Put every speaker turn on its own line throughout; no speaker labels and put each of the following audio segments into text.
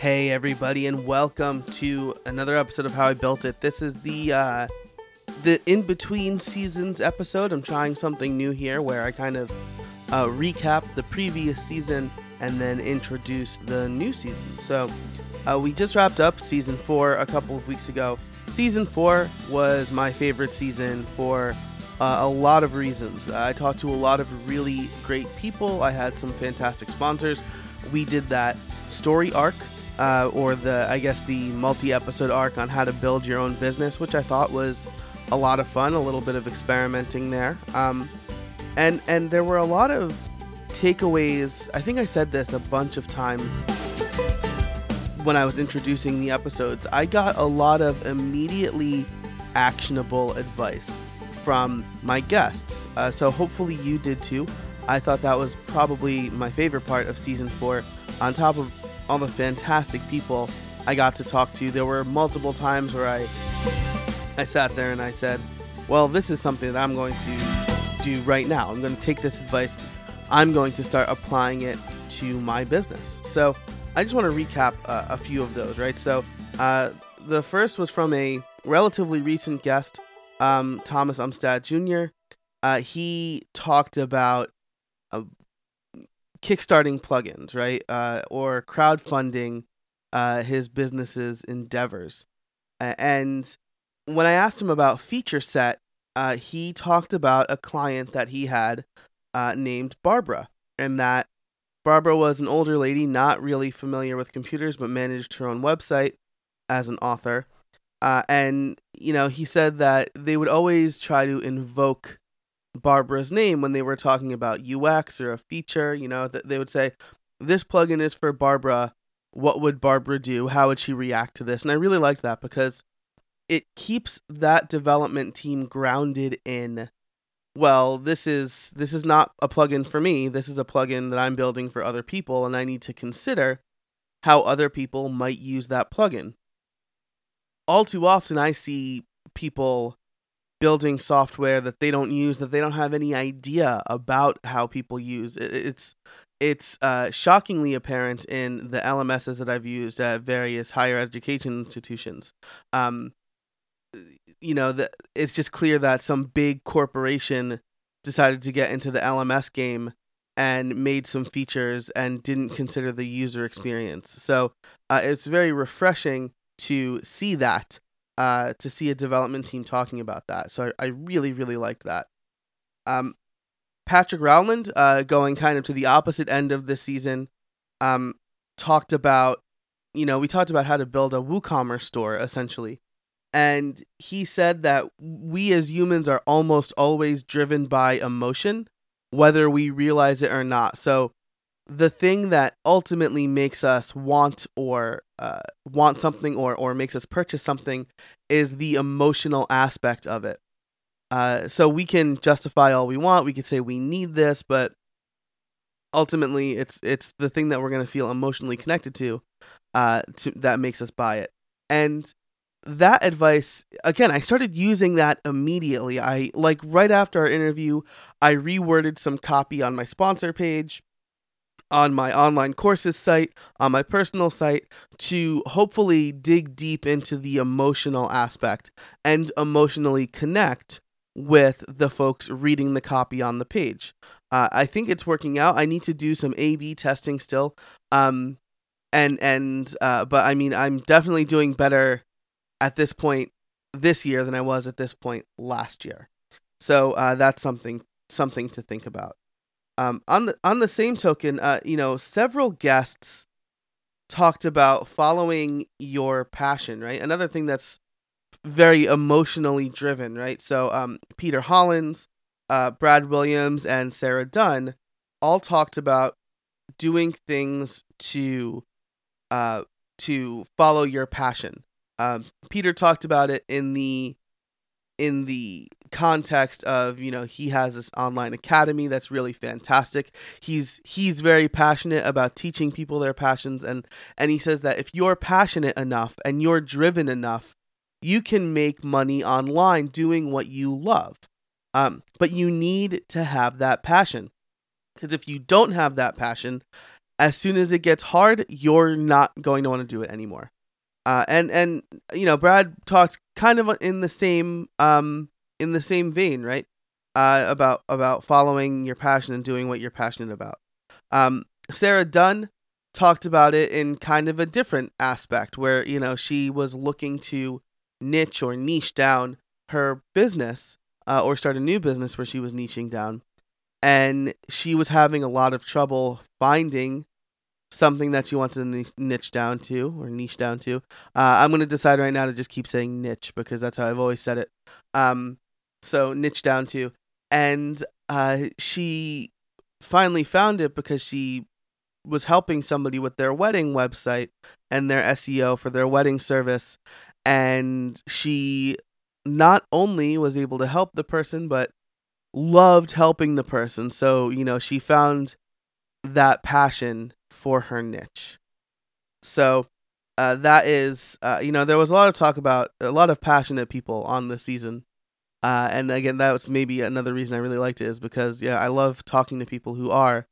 Hey everybody, and welcome to another episode of How I Built It. This is the uh, the in between seasons episode. I'm trying something new here, where I kind of uh, recap the previous season and then introduce the new season. So uh, we just wrapped up season four a couple of weeks ago. Season four was my favorite season for uh, a lot of reasons. I talked to a lot of really great people. I had some fantastic sponsors. We did that story arc, uh, or the I guess the multi-episode arc on how to build your own business, which I thought was a lot of fun. A little bit of experimenting there, um, and and there were a lot of takeaways. I think I said this a bunch of times when I was introducing the episodes. I got a lot of immediately actionable advice from my guests. Uh, so hopefully you did too. I thought that was probably my favorite part of season four. On top of all the fantastic people I got to talk to, there were multiple times where I I sat there and I said, "Well, this is something that I'm going to do right now. I'm going to take this advice. I'm going to start applying it to my business." So I just want to recap uh, a few of those, right? So uh, the first was from a relatively recent guest um, Thomas Umstattd Jr. Uh, he talked about uh, kickstarting plugins, right, uh, or crowdfunding uh, his business's endeavors. and when I asked him about feature set, uh, he talked about a client that he had uh, named Barbara, and that Barbara was an older lady, not really familiar with computers, but managed her own website as an author. Uh, and you know, he said that they would always try to invoke Barbara's name when they were talking about UX or a feature. You know, that they would say, "This plugin is for Barbara. What would Barbara do? How would she react to this?" And I really liked that because it keeps that development team grounded in well this is this is not a plugin for me this is a plugin that i'm building for other people and i need to consider how other people might use that plugin all too often I see people building software that they don't use that they don't have any idea about how people use it's it's uh, shockingly apparent in the LMSs that I've used at various higher education institutions. Um, you know, the, it's just clear that some big corporation decided to get into the LMS game and made some features and didn't consider the user experience. So uh, it's very refreshing to see that, uh, to see a development team talking about that. So I, I really, really liked that. Um, Patrick Rauland, uh, going kind of to the opposite end of the season, um, talked about, you know, we talked about how to build a WooCommerce store essentially. And he said that we as humans are almost always driven by emotion, whether we realize it or not. So the thing that ultimately makes us want or uh, want something or or makes us purchase something is the emotional aspect of it. Uh, so we can justify all we want. We can say we need this, but ultimately, it's it's the thing that we're going to feel emotionally connected to, uh, to that makes us buy it. And that advice again, I started using that immediately. I like right after our interview, I reworded some copy on my sponsor page on my online courses site, on my personal site, to hopefully dig deep into the emotional aspect and emotionally connect with the folks reading the copy on the page. Uh, I think it's working out. I need to do some A/B testing still, um, and and uh, but I mean I'm definitely doing better at this point this year than I was at this point last year. So uh, that's something something to think about. Um, on the on the same token, uh, you know, several guests talked about following your passion, right? Another thing that's very emotionally driven, right? So, um, Peter Hollins, uh, Brad Williams, and Sarah Dunn all talked about doing things to uh, to follow your passion. Um, Peter talked about it in the in the context of you know he has this online academy that's really fantastic he's he's very passionate about teaching people their passions and and he says that if you're passionate enough and you're driven enough you can make money online doing what you love um but you need to have that passion because if you don't have that passion as soon as it gets hard, you're not going to want to do it anymore. Uh, and and you know, Brad talks kind of in the same um in the same vein, right? Uh, about about following your passion and doing what you're passionate about. Um, Sarah Dunn talked about it in kind of a different aspect, where you know she was looking to niche or niche down her business uh, or start a new business where she was niching down, and she was having a lot of trouble finding something that you want to niche down to or niche down to. Uh, I'm going to decide right now to just keep saying niche because that's how I've always said it. Um, so niche down to, and uh, she finally found it because she was helping somebody with their wedding website and their SEO for their wedding service, and she not only was able to help the person but loved helping the person. So you know she found that passion for her niche. So uh, that is, uh, you know, there was a lot of talk about a lot of passionate people on the season. Uh, and again, that was maybe another reason I really liked it is because, yeah, I love talking to people who are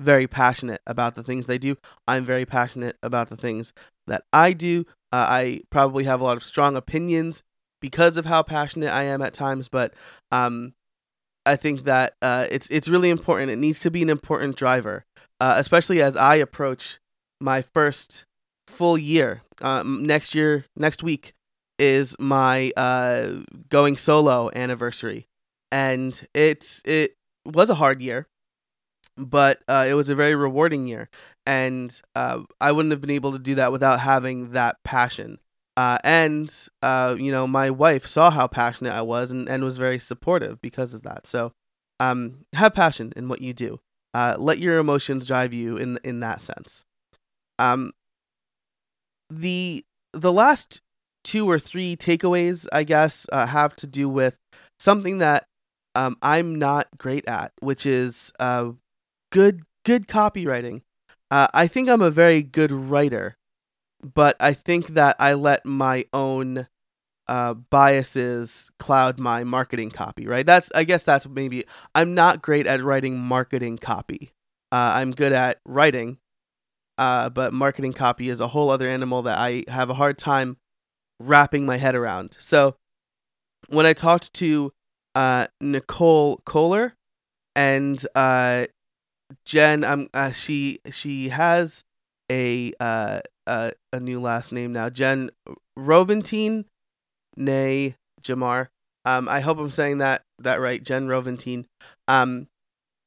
very passionate about the things they do. I'm very passionate about the things that I do. Uh, I probably have a lot of strong opinions because of how passionate I am at times, but um, I think that uh, it's it's really important. It needs to be an important driver uh, especially as I approach my first full year. Um, next year, next week is my uh, going solo anniversary, and it's it was a hard year, but uh, it was a very rewarding year, and uh, I wouldn't have been able to do that without having that passion. Uh, and uh, you know, my wife saw how passionate I was and, and was very supportive because of that. So, um, have passion in what you do. Uh, let your emotions drive you in in that sense. Um, the the last two or three takeaways, I guess, uh, have to do with something that um, I'm not great at, which is uh, good good copywriting. Uh, I think I'm a very good writer, but I think that I let my own uh, biases cloud my marketing copy, right? That's I guess that's maybe I'm not great at writing marketing copy. Uh, I'm good at writing, uh, but marketing copy is a whole other animal that I have a hard time wrapping my head around. So when I talked to uh, Nicole Kohler and uh, Jen, um, uh, she she has a uh, a new last name now, Jen Roventine nay Jamar. Um, I hope I'm saying that that right, Jen Roventine. Um,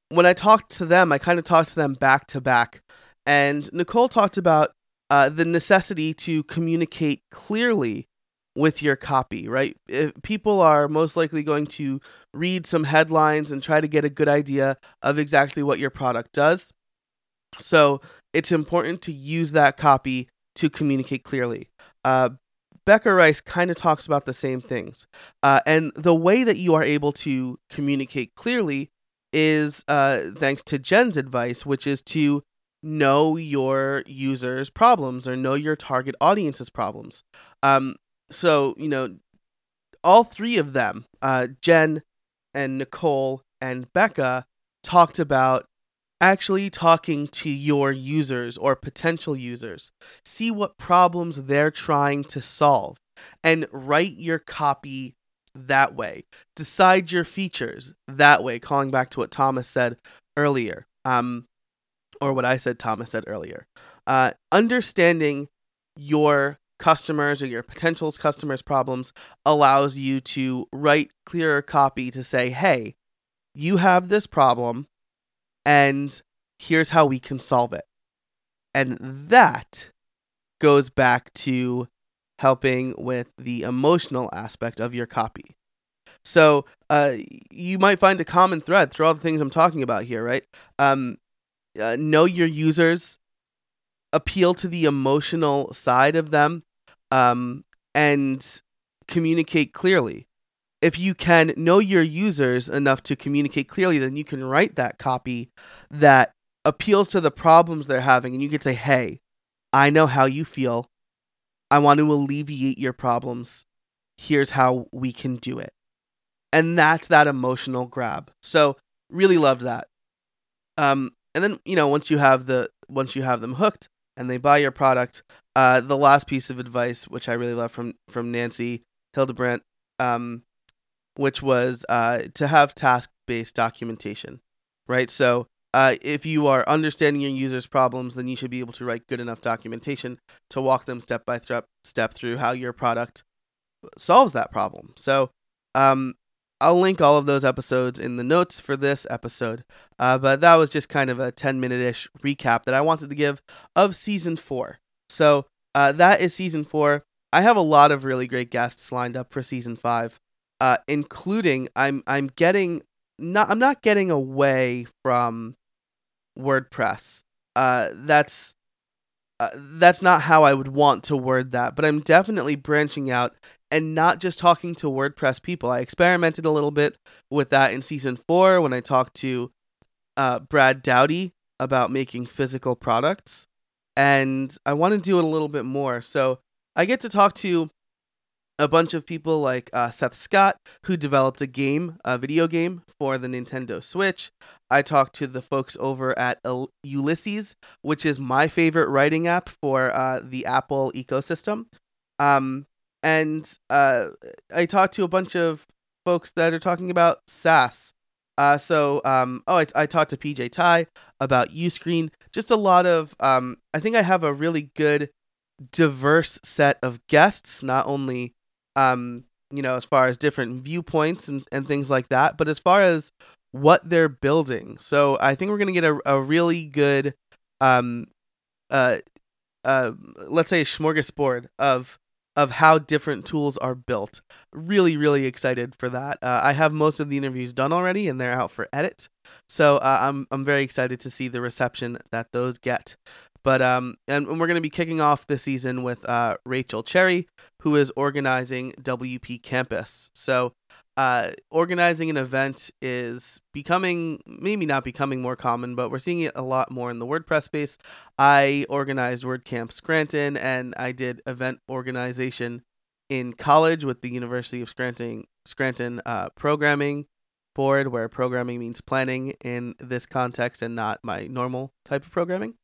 when I talked to them, I kind of talked to them back to back, and Nicole talked about uh, the necessity to communicate clearly with your copy. Right, if people are most likely going to read some headlines and try to get a good idea of exactly what your product does. So it's important to use that copy to communicate clearly. Uh, Becca Rice kind of talks about the same things. Uh, and the way that you are able to communicate clearly is uh, thanks to Jen's advice, which is to know your users' problems or know your target audience's problems. Um, so, you know, all three of them, uh, Jen and Nicole and Becca, talked about actually talking to your users or potential users. See what problems they're trying to solve and write your copy that way. Decide your features that way, calling back to what Thomas said earlier. Um, or what I said Thomas said earlier. Uh, understanding your customers or your potential customers' problems allows you to write clearer copy to say, hey, you have this problem and here's how we can solve it. And that goes back to helping with the emotional aspect of your copy. So uh, you might find a common thread through all the things I'm talking about here, right? Um, uh, know your users, appeal to the emotional side of them, um, and communicate clearly if you can know your users enough to communicate clearly, then you can write that copy that appeals to the problems they're having. And you can say, hey, I know how you feel. I want to alleviate your problems. Here's how we can do it. And that's that emotional grab. So, really loved that. Um, and then, you know, once you have the once you have them hooked and they buy your product, uh, the last piece of advice, which I really love from from Nancy Hildebrandt, um, which was uh, to have task based documentation, right? So uh, if you are understanding your users' problems, then you should be able to write good enough documentation to walk them step by step step through how your product solves that problem. So um, I'll link all of those episodes in the notes for this episode. Uh, but that was just kind of a 10 minute ish recap that I wanted to give of season four. So uh, that is season four. I have a lot of really great guests lined up for season five, uh, including I'm I'm getting not I'm not getting away from WordPress. Uh, that's uh, that's not how I would want to word that, but I'm definitely branching out and not just talking to WordPress people. I experimented a little bit with that in season four when I talked to uh, Brad Dowdy about making physical products, and I want to do it a little bit more. So I get to talk to a bunch of people like uh, Seth Scott, who developed a game, a video game for the Nintendo Switch. I talked to the folks over at Ulysses, which is my favorite writing app for uh, the Apple ecosystem. Um, and uh, I talked to a bunch of folks that are talking about SaaS. Uh, so, um, oh, I, I talked to PJ Taei about Uscreen. Just a lot of, um, I think I have a really good, diverse set of guests, not only um, you know, as far as different viewpoints and, and things like that, but as far as what they're building. So I think we're gonna get a, a really good um uh uh let's say smorgasbord of of how different tools are built. Really, really excited for that. Uh, I have most of the interviews done already, and they're out for edit. So uh, I'm I'm very excited to see the reception that those get. But um, and, we're going to be kicking off the season with uh, Rachel Cherry, who is organizing WP Campus. So, uh, organizing an event is becoming maybe not becoming more common, but we're seeing it a lot more in the WordPress space. I organized WordCamp Scranton, and I did event organization in college with the University of Scranton Scranton uh, programming board, where programming means planning in this context and not my normal type of programming.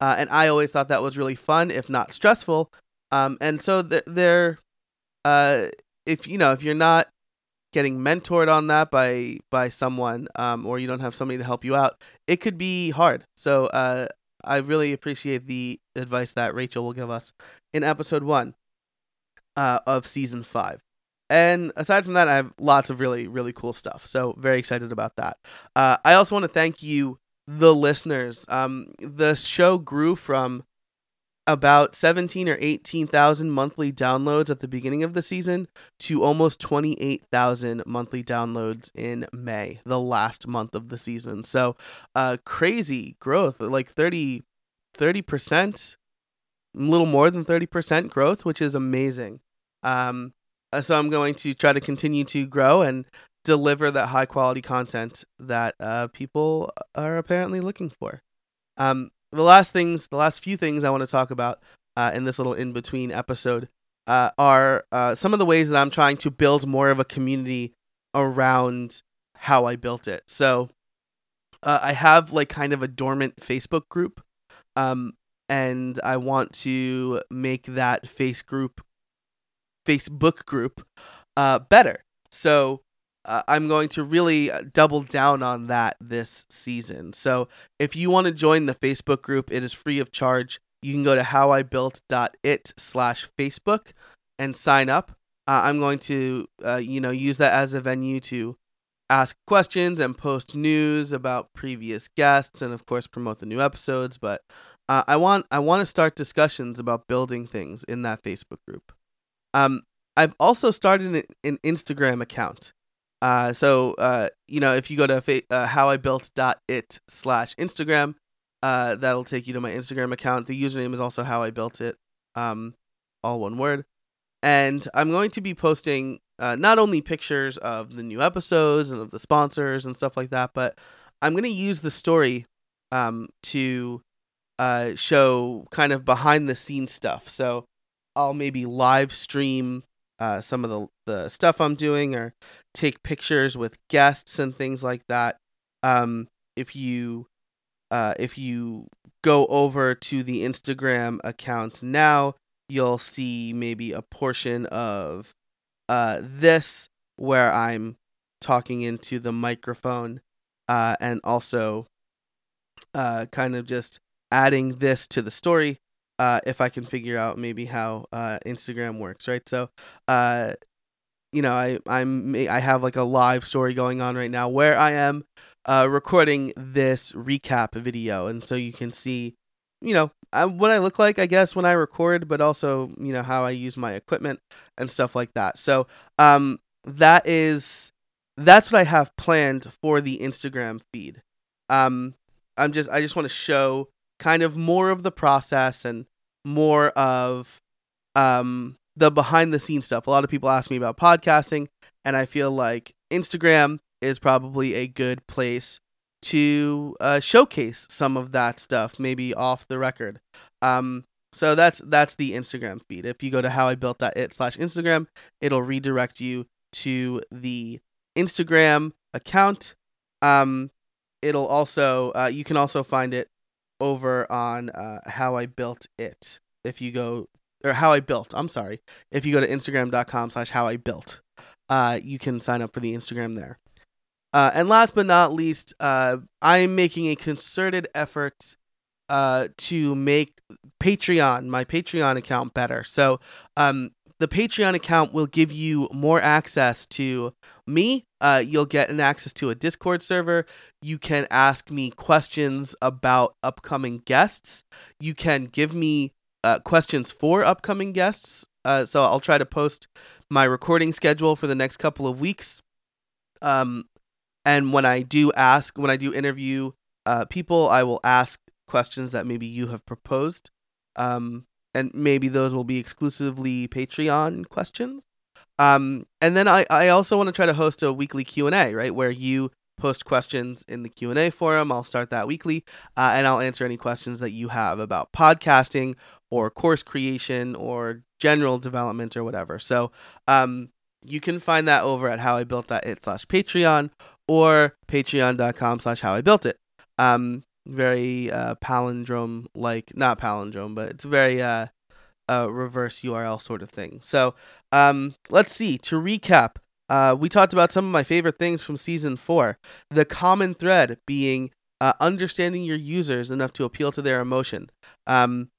Uh, and I always thought that was really fun, if not stressful. Um, and so they're, uh, if you know, if you're not getting mentored on that by by someone, um, or you don't have somebody to help you out, it could be hard. So uh, I really appreciate the advice that Rachel will give us in episode one uh, of season five. And aside from that, I have lots of really, really cool stuff. So very excited about that. Uh, I also want to thank you the listeners. Um, the show grew from about 17 or 18,000 monthly downloads at the beginning of the season to almost 28,000 monthly downloads in May, the last month of the season. So, uh crazy growth, like 30 30%, a little more than 30% growth, which is amazing. Um uh, so I'm going to try to continue to grow and deliver that high quality content that uh, people are apparently looking for. Um, the last things, the last few things I want to talk about uh, in this little in between episode uh, are uh, some of the ways that I'm trying to build more of a community around how I built it. So uh, I have like kind of a dormant Facebook group, um, and I want to make that face group, Facebook group, uh, better. So uh, I'm going to really uh, double down on that this season. So if you want to join the Facebook group, it is free of charge. You can go to howibuilt.it slash Facebook and sign up. Uh, I'm going to, uh, you know, use that as a venue to ask questions and post news about previous guests and, of course, promote the new episodes. But uh, I want I want to start discussions about building things in that Facebook group. Um, I've also started an, an Instagram account. Uh, so uh, you know, if you go to fa- uh, howibuilt.it slash Instagram, uh, that'll take you to my Instagram account. The username is also how I built it, um, all one word. And I'm going to be posting uh, not only pictures of the new episodes and of the sponsors and stuff like that, but I'm going to use the story um, to uh, show kind of behind the scenes stuff. So I'll maybe live stream uh, some of the, the stuff I'm doing or take pictures with guests and things like that. Um, if you uh, if you go over to the Instagram account now, you'll see maybe a portion of uh, this where I'm talking into the microphone uh, and also uh, kind of just adding this to the story uh, if I can figure out maybe how uh, Instagram works, right? So, uh, you know, I I'm I have like a live story going on right now where I am uh, recording this recap video, and so you can see, you know, I, what I look like, I guess, when I record, but also you know how I use my equipment and stuff like that. So, um, that is that's what I have planned for the Instagram feed. Um, I'm just I just want to show kind of more of the process and more of um the behind the scenes stuff. A lot of people ask me about podcasting and I feel like Instagram is probably a good place to uh, showcase some of that stuff, maybe off the record. Um, so that's that's the Instagram feed. If you go to how I built that it slash Instagram, it'll redirect you to the Instagram account. Um, it'll also uh, you can also find it over on uh, how I built it. If you go or how I built, I'm sorry. If you go to instagram.com slash how I built, uh, you can sign up for the Instagram there. Uh, and last but not least, uh, I'm making a concerted effort uh, to make Patreon, my Patreon account, better. So um, the Patreon account will give you more access to me. Uh, you'll get an access to a Discord server. You can ask me questions about upcoming guests. You can give me uh, questions for upcoming guests. Uh, so I'll try to post my recording schedule for the next couple of weeks. Um, and when I do ask, when I do interview uh, people, I will ask questions that maybe you have proposed. Um, and maybe those will be exclusively Patreon questions. Um, and then I, I also want to try to host a weekly Q&A, right, where you post questions in the Q&A forum. I'll start that weekly, uh, and I'll answer any questions that you have about podcasting or course creation or general development or whatever. So um, you can find that over at howibuilt.it slash Patreon or patreon.com slash how i howibuiltit. Um, very uh, palindrome like not palindrome but it's very uh, uh reverse url sort of thing. So um let's see to recap uh we talked about some of my favorite things from season four. The common thread being uh, understanding your users enough to appeal to their emotion. Um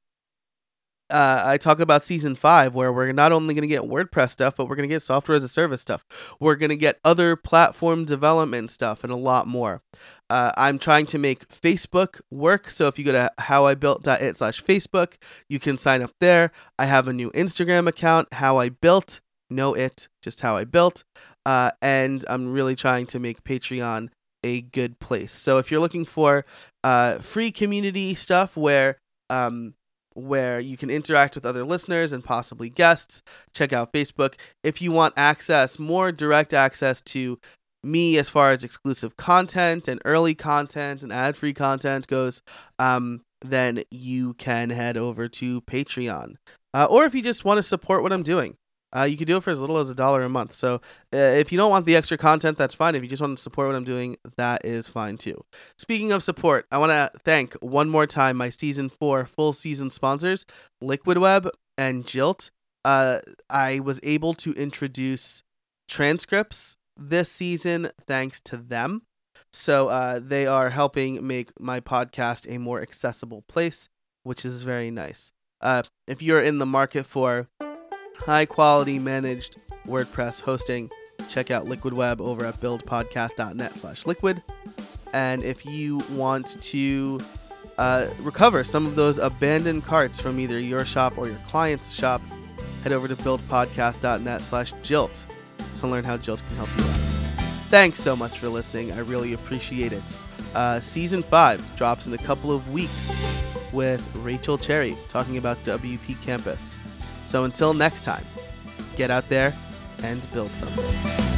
uh, I talk about season five, where we're not only going to get WordPress stuff, but we're going to get software as a service stuff. We're going to get other platform development stuff and a lot more. Uh, I'm trying to make Facebook work. So if you go to howibuilt.it slash Facebook, you can sign up there. I have a new Instagram account, How I Built. Know it, just how I built. Uh, and I'm really trying to make Patreon a good place. So if you're looking for uh, free community stuff where um, where you can interact with other listeners and possibly guests. Check out Facebook. If you want access, more direct access to me as far as exclusive content and early content and ad free content goes, um, then you can head over to Patreon. Uh, or if you just want to support what I'm doing, uh, you can do it for as little as a dollar a month. So uh, if you don't want the extra content, that's fine. If you just want to support what I'm doing, that is fine too. Speaking of support, I want to thank one more time my season four full season sponsors, Liquid Web and Jilt. Uh, I was able to introduce transcripts this season thanks to them. So uh, they are helping make my podcast a more accessible place, which is very nice. Uh, if you're in the market for high quality managed WordPress hosting, check out Liquid Web over at buildpodcast.net slash liquid. And if you want to uh, recover some of those abandoned carts from either your shop or your client's shop, head over to buildpodcast.net slash jilt to learn how Jilt can help you out. Thanks so much for listening. I really appreciate it. Uh, season 5 drops in a couple of weeks with Rachel Cherry talking about WP Campus. So until next time, get out there and build something.